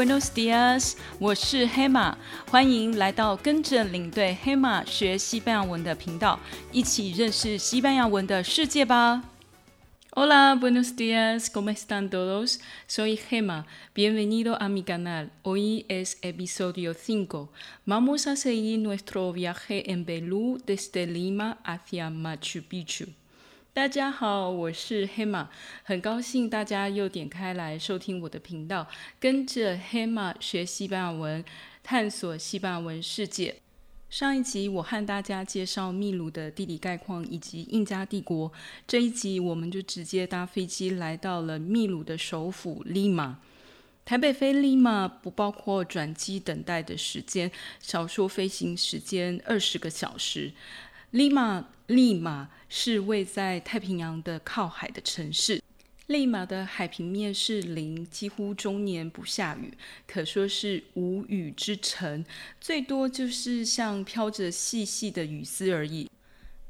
Hola, buenos días，我是黑马，欢迎来到跟着领队黑马学西班牙文的频道，一起认识西班牙文的世界吧。Hola, buenos días, ¿cómo están todos? Soy Gema, bienvenido a mi canal. Hoy es episodio cinco. Vamos a seguir nuestro viaje en Perú desde Lima hacia Machu Picchu. 大家好，我是黑马，很高兴大家又点开来收听我的频道，跟着黑马学西班牙文，探索西班牙文世界。上一集我和大家介绍秘鲁的地理概况以及印加帝国，这一集我们就直接搭飞机来到了秘鲁的首府利马。台北飞利马不包括转机等待的时间，少说飞行时间二十个小时。利马，利马是位在太平洋的靠海的城市。利马的海平面是零，几乎终年不下雨，可说是无雨之城，最多就是像飘着细细的雨丝而已。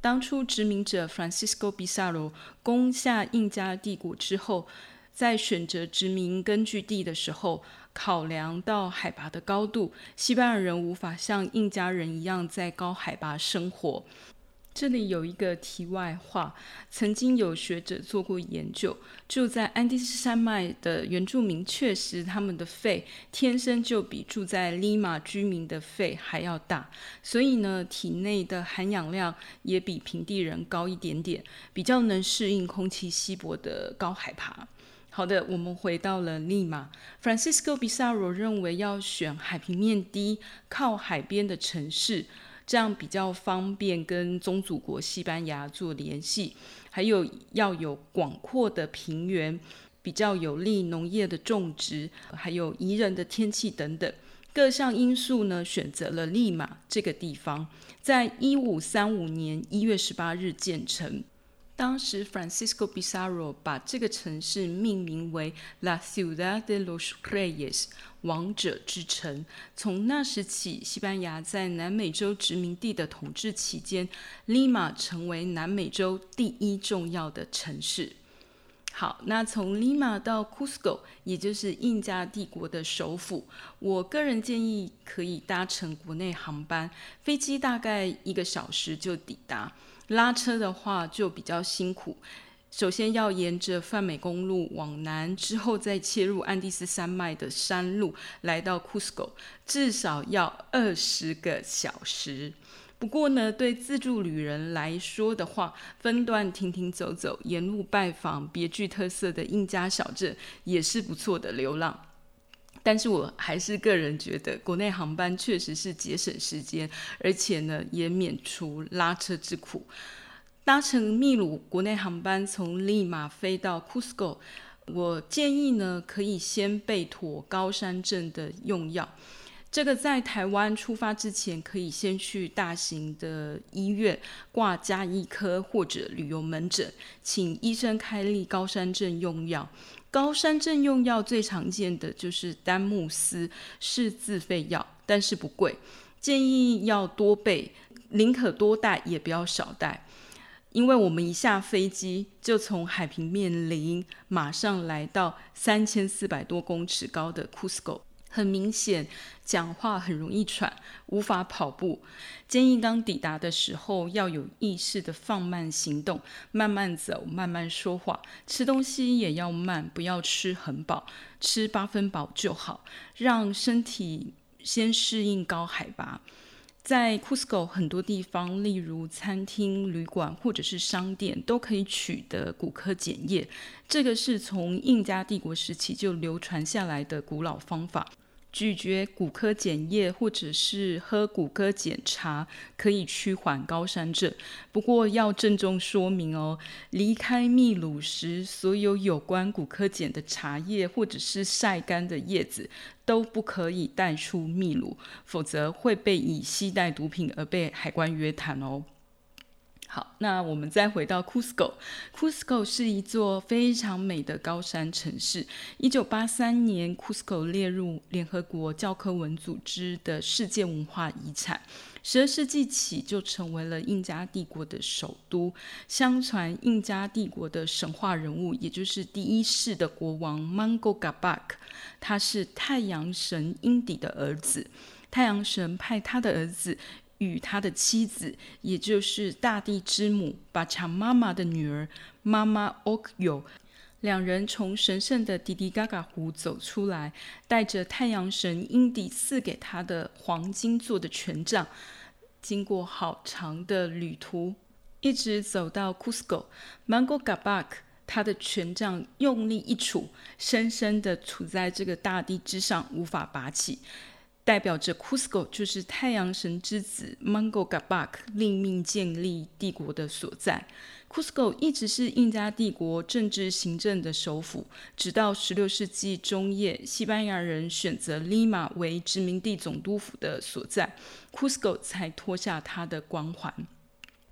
当初殖民者 Francisco Pizarro 攻下印加帝国之后，在选择殖民根据地的时候，考量到海拔的高度，西班牙人无法像印加人一样在高海拔生活。这里有一个题外话，曾经有学者做过研究，住在安第斯山脉的原住民确实他们的肺天生就比住在利马居民的肺还要大，所以呢，体内的含氧量也比平地人高一点点，比较能适应空气稀薄的高海拔。好的，我们回到了利马，Francisco Bizarro 认为要选海平面低、靠海边的城市。这样比较方便跟宗主国西班牙做联系，还有要有广阔的平原，比较有利农业的种植，还有宜人的天气等等各项因素呢，选择了利马这个地方，在一五三五年一月十八日建成。当时，Francisco Pizarro 把这个城市命名为 La Ciudad de los Reyes，王者之城。从那时起，西班牙在南美洲殖民地的统治期间，利马成为南美洲第一重要的城市。好，那从利马到 Cusco，也就是印加帝国的首府，我个人建议可以搭乘国内航班，飞机大概一个小时就抵达。拉车的话就比较辛苦，首先要沿着泛美公路往南，之后再切入安第斯山脉的山路，来到 Cusco，至少要二十个小时。不过呢，对自助旅人来说的话，分段停停走走，沿路拜访别具特色的印加小镇，也是不错的流浪。但是我还是个人觉得，国内航班确实是节省时间，而且呢也免除拉车之苦。搭乘秘鲁国内航班从利马飞到 Cusco，我建议呢可以先备妥高山症的用药。这个在台湾出发之前，可以先去大型的医院挂家医科或者旅游门诊，请医生开立高山症用药。高山症用药最常见的就是丹木斯，是自费药，但是不贵，建议要多备，宁可多带也不要少带，因为我们一下飞机就从海平面零马上来到三千四百多公尺高的 Cusco。很明显，讲话很容易喘，无法跑步。建议刚抵达的时候要有意识地放慢行动，慢慢走，慢慢说话。吃东西也要慢，不要吃很饱，吃八分饱就好，让身体先适应高海拔。在 Cusco 很多地方，例如餐厅、旅馆或者是商店，都可以取得骨科检验。这个是从印加帝国时期就流传下来的古老方法。咀嚼骨科碱液，或者是喝骨科碱茶，可以趋缓高山症。不过要郑重说明哦，离开秘鲁时，所有有关骨科碱的茶叶或者是晒干的叶子都不可以带出秘鲁，否则会被以携带毒品而被海关约谈哦。好，那我们再回到 Cusco。Cusco 是一座非常美的高山城市。一九八三年，Cusco 列入联合国教科文组织的世界文化遗产。十二世纪起就成为了印加帝国的首都。相传，印加帝国的神话人物，也就是第一世的国王 Manco Capac，他是太阳神英迪的儿子。太阳神派他的儿子。与他的妻子，也就是大地之母巴查妈妈的女儿妈妈奥克尤，两人从神圣的迪迪嘎嘎湖走出来，带着太阳神英迪赐给他的黄金做的权杖，经过好长的旅途，一直走到 Cusco。Mango g a b a k 他的权杖用力一杵，深深地杵在这个大地之上，无法拔起。代表着 Cusco 就是太阳神之子 Manco Capac 另命建立帝国的所在。Cusco 一直是印加帝国政治行政的首府，直到16世纪中叶，西班牙人选择 Lima 为殖民地总督府的所在，Cusco 才脱下它的光环。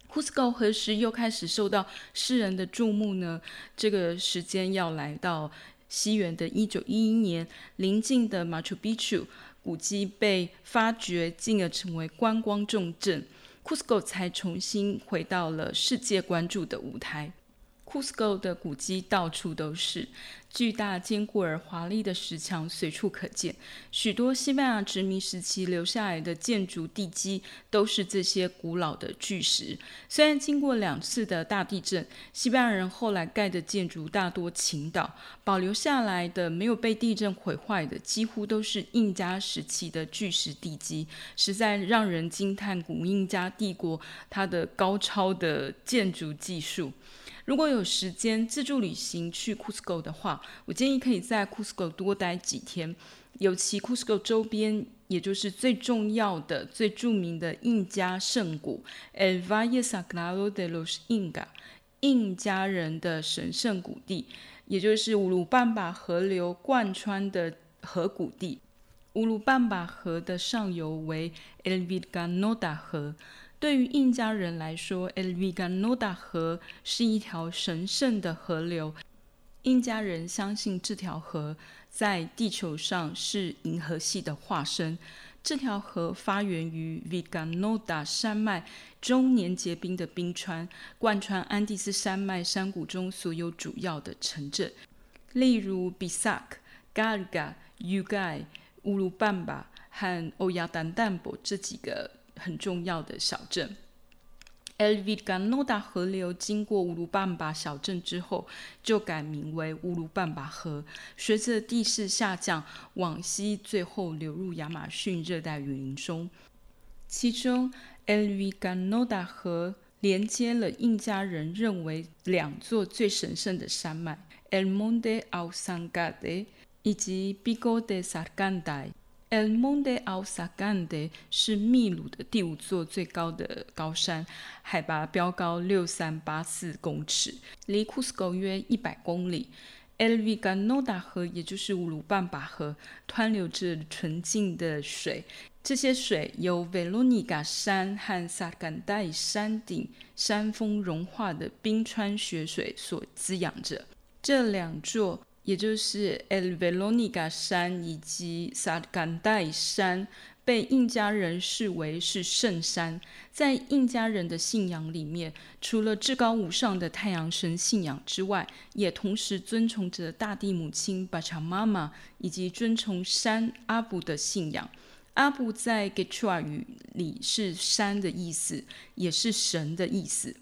Cusco 何时又开始受到世人的注目呢？这个时间要来到西元的一九一一年，邻近的 Machu Picchu。古迹被发掘，进而成为观光重镇，Cusco 才重新回到了世界关注的舞台。Cusco 的古迹到处都是。巨大、坚固而华丽的石墙随处可见，许多西班牙殖民时期留下来的建筑地基都是这些古老的巨石。虽然经过两次的大地震，西班牙人后来盖的建筑大多倾倒，保留下来的没有被地震毁坏的，几乎都是印加时期的巨石地基，实在让人惊叹古印加帝国它的高超的建筑技术。如果有时间自助旅行去 Cusco 的话，我建议可以在 Cusco 多待几天。尤其 Cusco 周边，也就是最重要的、最著名的印加圣谷 El Valle Sagrado de los Inca，印加人的神圣谷地，也就是乌鲁班巴河流贯穿的河谷地。乌鲁班巴河的上游为 El Viganota 河。对于印加人来说，El Viganota 河是一条神圣的河流。印加人相信这条河在地球上是银河系的化身。这条河发源于 Vilcanota 山脉终年结冰的冰川，贯穿安第斯山脉山谷中所有主要的城镇，例如 Pisac、Galga、Yungay、乌鲁班巴和欧亚丹丹博这几个。很重要的小镇，El Vilcanota 河流经过乌鲁班巴小镇之后，就改名为乌鲁班巴河。随着地势下降，往西最后流入亚马逊热带雨林中。其中，El Vilcanota 河连接了印加人认为两座最神圣的山脉：El Monte Ausangate 以及 Pico de Sargantay。El Monte Ausangate 是秘鲁的第五座最高的高山，海拔标高六三八四公尺，离 Cusco 约一百公里。El Viganota 河，也就是乌鲁班巴河，湍流着纯净的水，这些水由 Veronica 山和 Sargantay 山顶山峰融化的冰川雪水所滋养着。这两座。也就是 Elvelonica 山以及 Sargantay 山被印加人视为是圣山，在印加人的信仰里面，除了至高无上的太阳神信仰之外，也同时尊崇着大地母亲巴查妈妈以及尊崇山阿布的信仰。阿布在 Quechua 语里是山的意思，也是神的意思。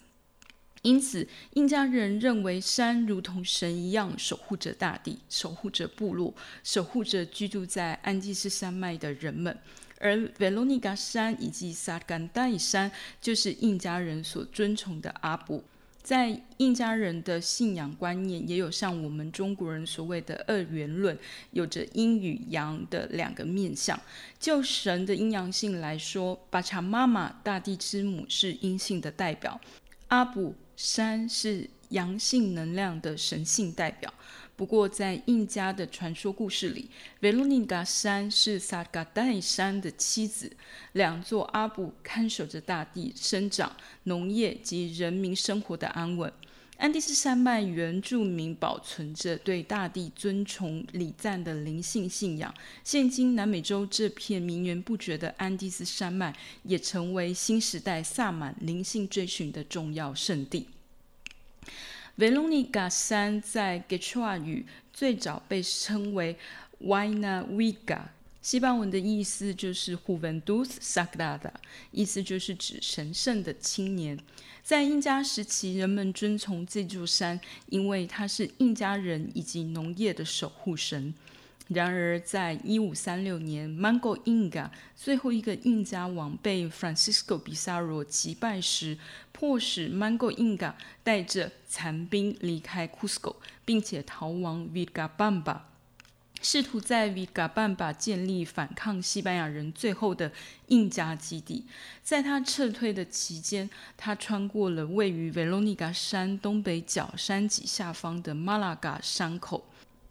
因此，印加人认为山如同神一样守护着大地，守护着部落，守护着居住在安第斯山脉的人们。而 Veronica 山以及 Sargantay 山就是印加人所尊崇的阿布。在印加人的信仰观念，也有像我们中国人所谓的二元论，有着阴与阳的两个面相。就神的阴阳性来说，巴查妈妈大地之母是阴性的代表，阿布。山是阳性能量的神性代表。不过，在印加的传说故事里，维罗尼嘎山是萨嘎代山的妻子。两座阿布看守着大地生长、农业及人民生活的安稳。安第斯山脉原住民保存着对大地尊崇礼赞的灵性信仰。现今南美洲这片绵延不绝的安第斯山脉，也成为新时代萨满灵性追寻的重要圣地。维罗尼嘎山在 Quechua 语最早被称为 Huayna Huica，西班牙文的意思就是 Juventud Sagrada，意思就是指神圣的青年。在印加时期，人们遵从这座山，因为它是印加人以及农业的守护神。然而，在一五三六年，Mango Inca 最后一个印加王被 Francisco Pizarro 击败时，迫使 Mango Inca 带着残兵离开 Cusco，并且逃亡 Vilcabamba，试图在 Vilcabamba 建立反抗西班牙人最后的印加基地。在他撤退的期间，他穿过了位于维罗尼嘎山东北角山脊下方的马拉嘎山口。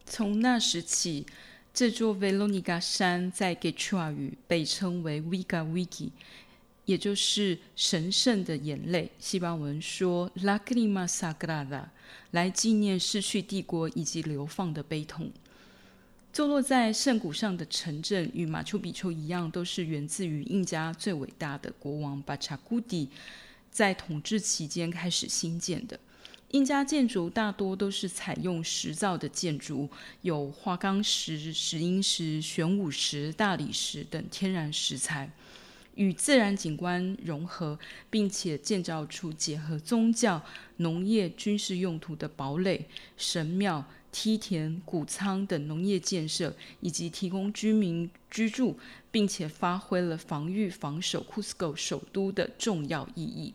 从那时起，这座维罗尼嘎山在 Quechua 语被称为 Huica Huiqui，也就是神圣的眼泪。西班牙文说 Lágrima Sagrada，来纪念失去帝国以及流放的悲痛。坐落在圣谷上的城镇，与马丘比丘一样，都是源自于印加最伟大的国王巴查古迪在统治期间开始兴建的。印加建筑大多都是采用石造的建筑，有花岗石、石英石、玄武石、大理石等天然石材，与自然景观融合，并且建造出结合宗教、农业、军事用途的堡垒、神庙、梯田、谷仓等农业建设，以及提供居民居住，并且发挥了防御、防守 Cusco 首都的重要意义。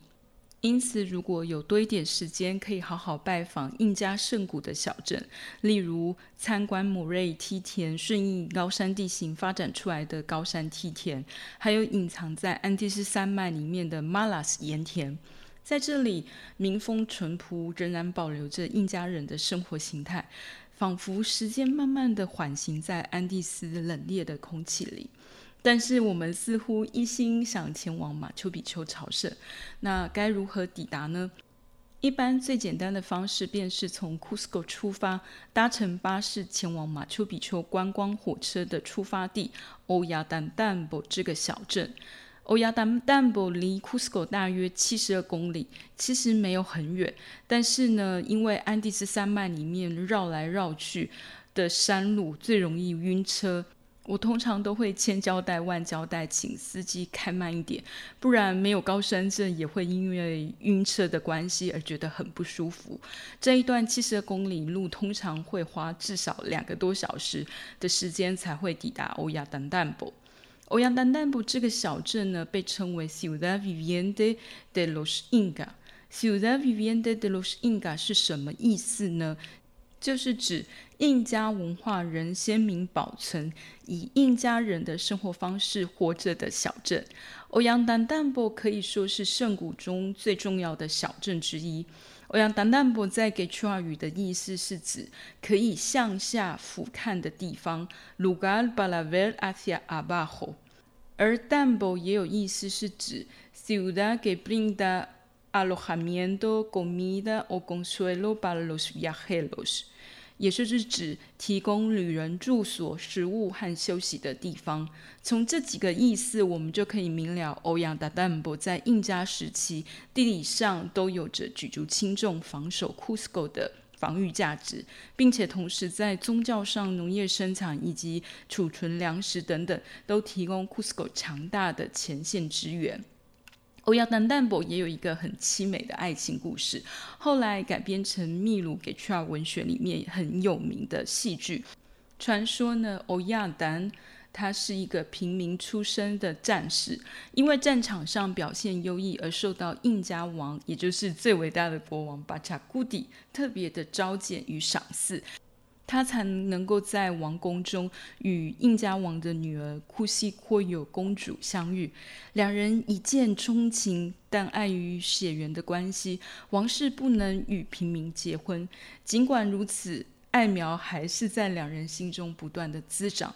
因此，如果有多一点时间，可以好好拜访印加圣谷的小镇，例如参观莫瑞梯田，顺应高山地形发展出来的高山梯田，还有隐藏在安第斯山脉里面的马拉斯盐田。在这里，民风淳朴，仍然保留着印加人的生活形态，仿佛时间慢慢的缓行在安第斯冷冽的空气里。但是我们似乎一心想前往马丘比丘朝圣，那该如何抵达呢？一般最简单的方式便是从 Cusco 出发，搭乘巴士前往马丘比丘观光火车的出发地欧亚丹丹博这个小镇。欧亚丹丹博离 Cusco 大约七十二公里，其实没有很远，但是呢，因为安第斯山脉里面绕来绕去的山路最容易晕车。我通常都会千交代万交代，请司机开慢一点，不然没有高山症也会因为晕车的关系而觉得很不舒服。这一段七十二公里路通常会花至少两个多小时的时间才会抵达欧亚丹丹布。欧阳丹丹布这个小镇呢，被称为 Ciudad Viviente de los Inca。Ciudad Viviente de los Inca 是什么意思呢？就是指印加文化人鲜明保存、以印加人的生活方式活着的小镇。欧阳丹丹布可以说是圣谷中最重要的小镇之一。欧阳丹丹布在给曲尔语的意思是指可以向下俯瞰的地方，Lugar Balavel Asia Abajo。而 Tambo 也有意思是指 ciudad que brinda alojamiento, comida o consuelo para los viajeros。也就是指提供旅人住所、食物和休息的地方。从这几个意思，我们就可以明了，欧阳达丹博在印加时期地理上都有着举足轻重、防守 Cusco 的防御价值，并且同时在宗教上、农业生产以及储存粮食等等，都提供 Cusco 强大的前线支援。欧亚丹丹博也有一个很凄美的爱情故事，后来改编成秘鲁给切尔文学里面很有名的戏剧。传说呢，欧亚丹他是一个平民出身的战士，因为战场上表现优异而受到印加王，也就是最伟大的国王巴查古迪特别的召见与赏赐。他才能够在王宫中与印加王的女儿库西阔有公主相遇。两人一见钟情，但碍于血缘的关系，王室不能与平民结婚。尽管如此，爱苗还是在两人心中不断的滋长。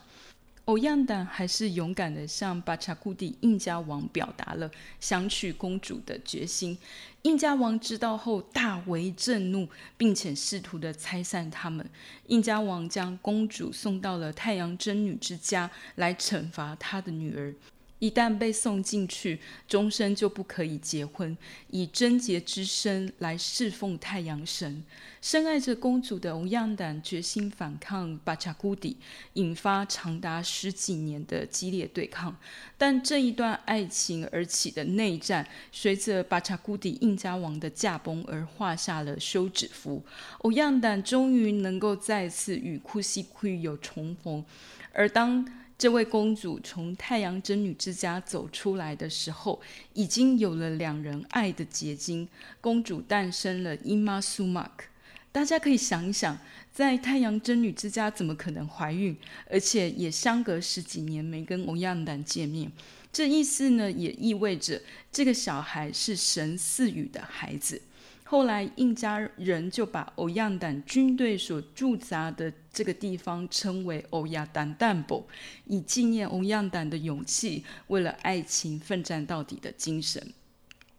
欧样的还是勇敢的向巴查库蒂印加王表达了想娶公主的决心。印加王知道后大为震怒，并且试图的拆散他们。印加王将公主送到了太阳真女之家来惩罚他的女儿。一旦被送进去，终身就不可以结婚，以贞洁之身来侍奉太阳神。深爱着公主的欧阳胆决心反抗巴查库蒂，引发长达十几年的激烈对抗。但这一段爱情而起的内战，随着巴查库蒂印加王的驾崩而画下了休止符。欧阳胆终于能够再次与库西库有重逢，而当这位公主从太阳真女之家走出来的时候，已经有了两人爱的结晶。公主诞生了伊玛苏玛克。大家可以想一想，在太阳真女之家怎么可能怀孕？而且也相隔十几年没跟欧阳胆见面。这意思呢，也意味着这个小孩是神赐予的孩子。后来，印加人就把欧亚胆军队所驻扎的这个地方称为欧亚胆胆堡，以纪念欧亚胆的勇气，为了爱情奋战到底的精神。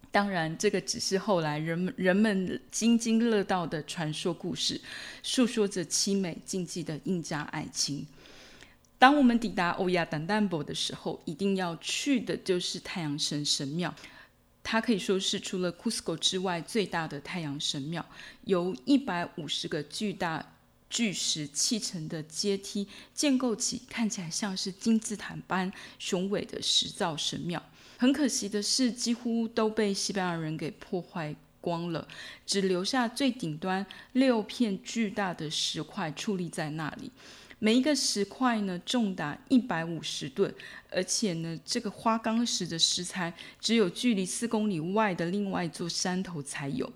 当然，这个只是后来人们人们津津乐道的传说故事，诉说着凄美禁忌的印加爱情。当我们抵达欧亚胆胆堡的时候，一定要去的就是太阳神神庙。它可以说是除了 Cusco 之外最大的太阳神庙，由一百五十个巨大巨石砌成的阶梯建构起，看起来像是金字塔般雄伟的石造神庙。很可惜的是，几乎都被西班牙人给破坏光了，只留下最顶端六片巨大的石块矗立在那里。每一个石块呢，重达一百五十吨，而且呢，这个花岗石的石材只有距离四公里外的另外一座山头才有。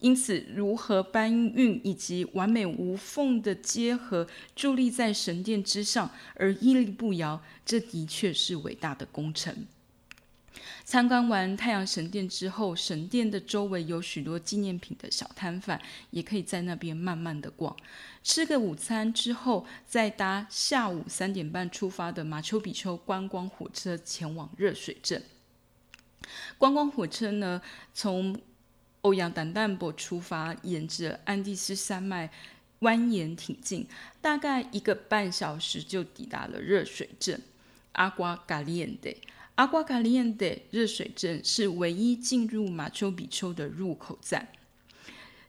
因此，如何搬运以及完美无缝的结合，伫立在神殿之上而屹立不摇，这的确是伟大的工程。参观完太阳神殿之后，神殿的周围有许多纪念品的小摊贩，也可以在那边慢慢的逛。吃个午餐之后，再搭下午三点半出发的马丘比丘观光火车前往热水镇。观光火车呢，从欧阳胆胆堡出发，沿着安第斯山脉蜿蜒挺进，大概一个半小时就抵达了热水镇阿瓜卡利恩德。阿瓜卡利恩德热水镇是唯一进入马丘比丘的入口站。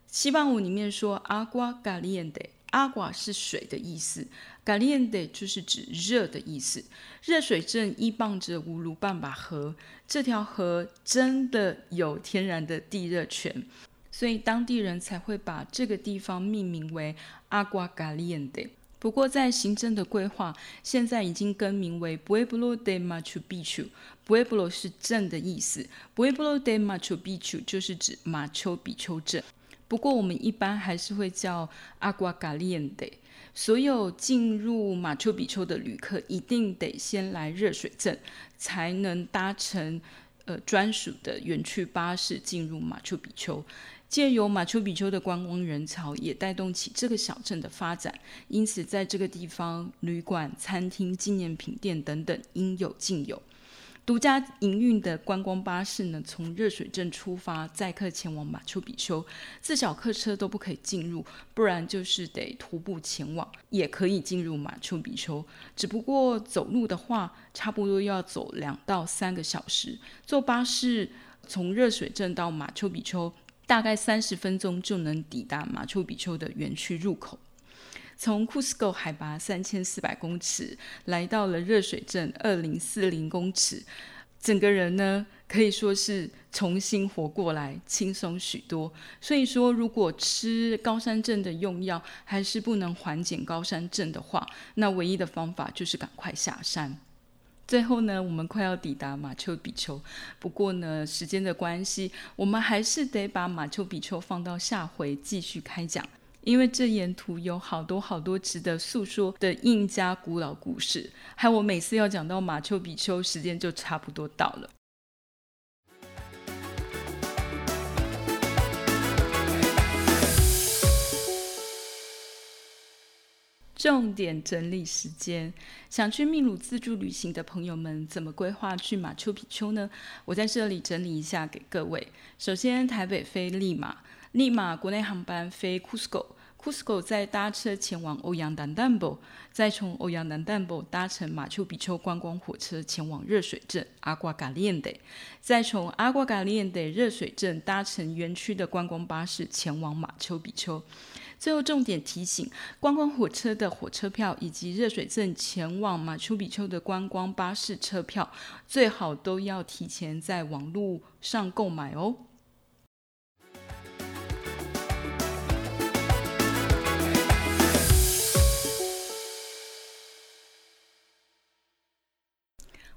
西班牙语里面说阿瓜卡利恩德，阿瓜是水的意思，卡利恩德就是指热的意思。热水镇依傍着乌鲁班巴河，这条河真的有天然的地热泉，所以当地人才会把这个地方命名为阿瓜卡利恩德。不过，在行政的规划，现在已经更名为 Pueblo de Machu Picchu。Pueblo 是镇的意思，Pueblo de Machu Picchu 就是指马丘比丘镇。不过，我们一般还是会叫 Agua Caliente。所有进入马丘比丘的旅客，一定得先来热水镇，才能搭乘呃专属的园区巴士进入马丘比丘。借由马丘比丘的观光人潮，也带动起这个小镇的发展。因此，在这个地方，旅馆、餐厅、纪念品店等等应有尽有。独家营运的观光巴士呢，从热水镇出发，载客前往马丘比丘。至小客车都不可以进入，不然就是得徒步前往。也可以进入马丘比丘，只不过走路的话，差不多要走两到三个小时。坐巴士从热水镇到马丘比丘。大概三十分钟就能抵达马丘比丘的园区入口。从库斯科海拔三千四百公尺来到了热水镇二零四零公尺，整个人呢可以说是重新活过来，轻松许多。所以说，如果吃高山症的用药还是不能缓解高山症的话，那唯一的方法就是赶快下山。最后呢，我们快要抵达马丘比丘，不过呢，时间的关系，我们还是得把马丘比丘放到下回继续开讲。因为这沿途有好多好多值得诉说的印加古老故事，还有我每次要讲到马丘比丘，时间就差不多到了。重点整理时间，想去秘鲁自助旅行的朋友们，怎么规划去马丘比丘呢？我在这里整理一下给各位。首先，台北飞利马。利马国内航班飞 Cusco，Cusco 再搭车前往欧阳丹丹博，再从欧阳丹丹博搭乘马丘比丘观光火车前往热水镇阿瓜嘎利安德，再从阿瓜嘎利安德热水镇搭乘园区的观光巴士前往马丘比丘。最后重点提醒：观光火车的火车票以及热水镇前往马丘比丘的观光巴士车票，最好都要提前在网络上购买哦。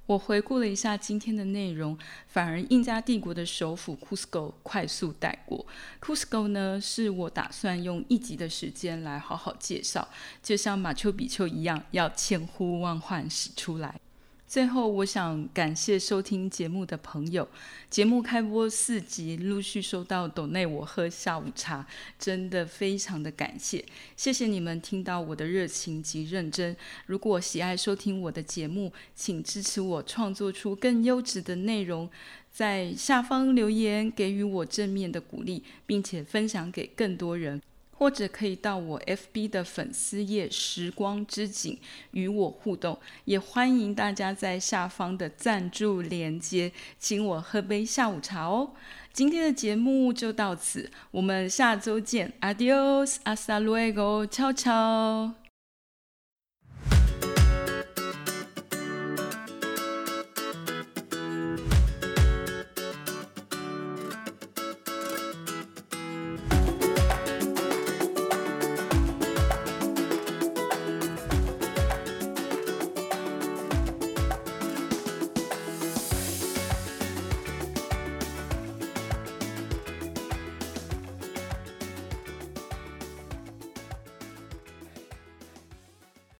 我回顾了一下今天的内容，反而印加帝国的首府 Cusco 快速带过。Cusco 呢，是我打算用一集的时间来好好介绍，就像马丘比丘一样，要千呼万唤始出来。最后，我想感谢收听节目的朋友。节目开播四集，陆续收到抖内我喝下午茶，真的非常的感谢。谢谢你们听到我的热情及认真。如果喜爱收听我的节目，请支持我创作出更优质的内容，在下方留言给予我正面的鼓励，并且分享给更多人。或者可以到我 FB 的粉丝页“时光之景”与我互动，也欢迎大家在下方的赞助链接请我喝杯下午茶哦。今天的节目就到此，我们下周见，Adios，Hasta luego，ciao ciao。